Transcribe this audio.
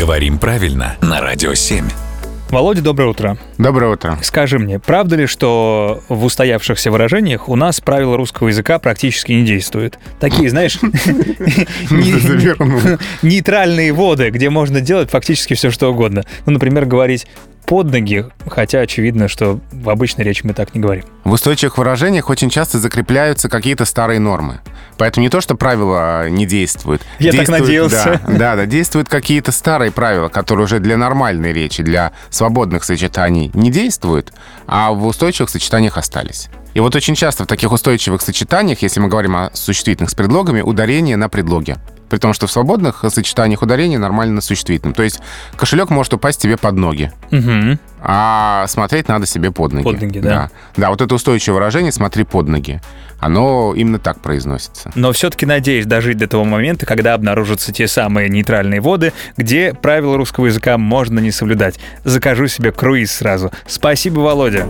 Говорим правильно на Радио 7. Володя, доброе утро. Доброе утро. Скажи мне, правда ли, что в устоявшихся выражениях у нас правила русского языка практически не действуют? Такие, знаешь, нейтральные воды, где можно делать фактически все, что угодно. Ну, например, говорить под ноги, хотя очевидно, что в обычной речи мы так не говорим. В устойчивых выражениях очень часто закрепляются какие-то старые нормы. Поэтому не то, что правила не действуют. Я действуют, так надеялся. Да, да, да, действуют какие-то старые правила, которые уже для нормальной речи, для свободных сочетаний не действуют, а в устойчивых сочетаниях остались. И вот очень часто в таких устойчивых сочетаниях, если мы говорим о существительных с предлогами, ударение на предлоге. При том, что в свободных сочетаниях ударение нормально на существительном. То есть кошелек может упасть тебе под ноги. Угу. А смотреть надо себе под ноги. Под ноги, да. Да, да вот это устойчивое выражение «смотри под ноги». Оно именно так произносится. Но все-таки надеюсь дожить до того момента, когда обнаружатся те самые нейтральные воды, где правила русского языка можно не соблюдать. Закажу себе круиз сразу. Спасибо, Володя.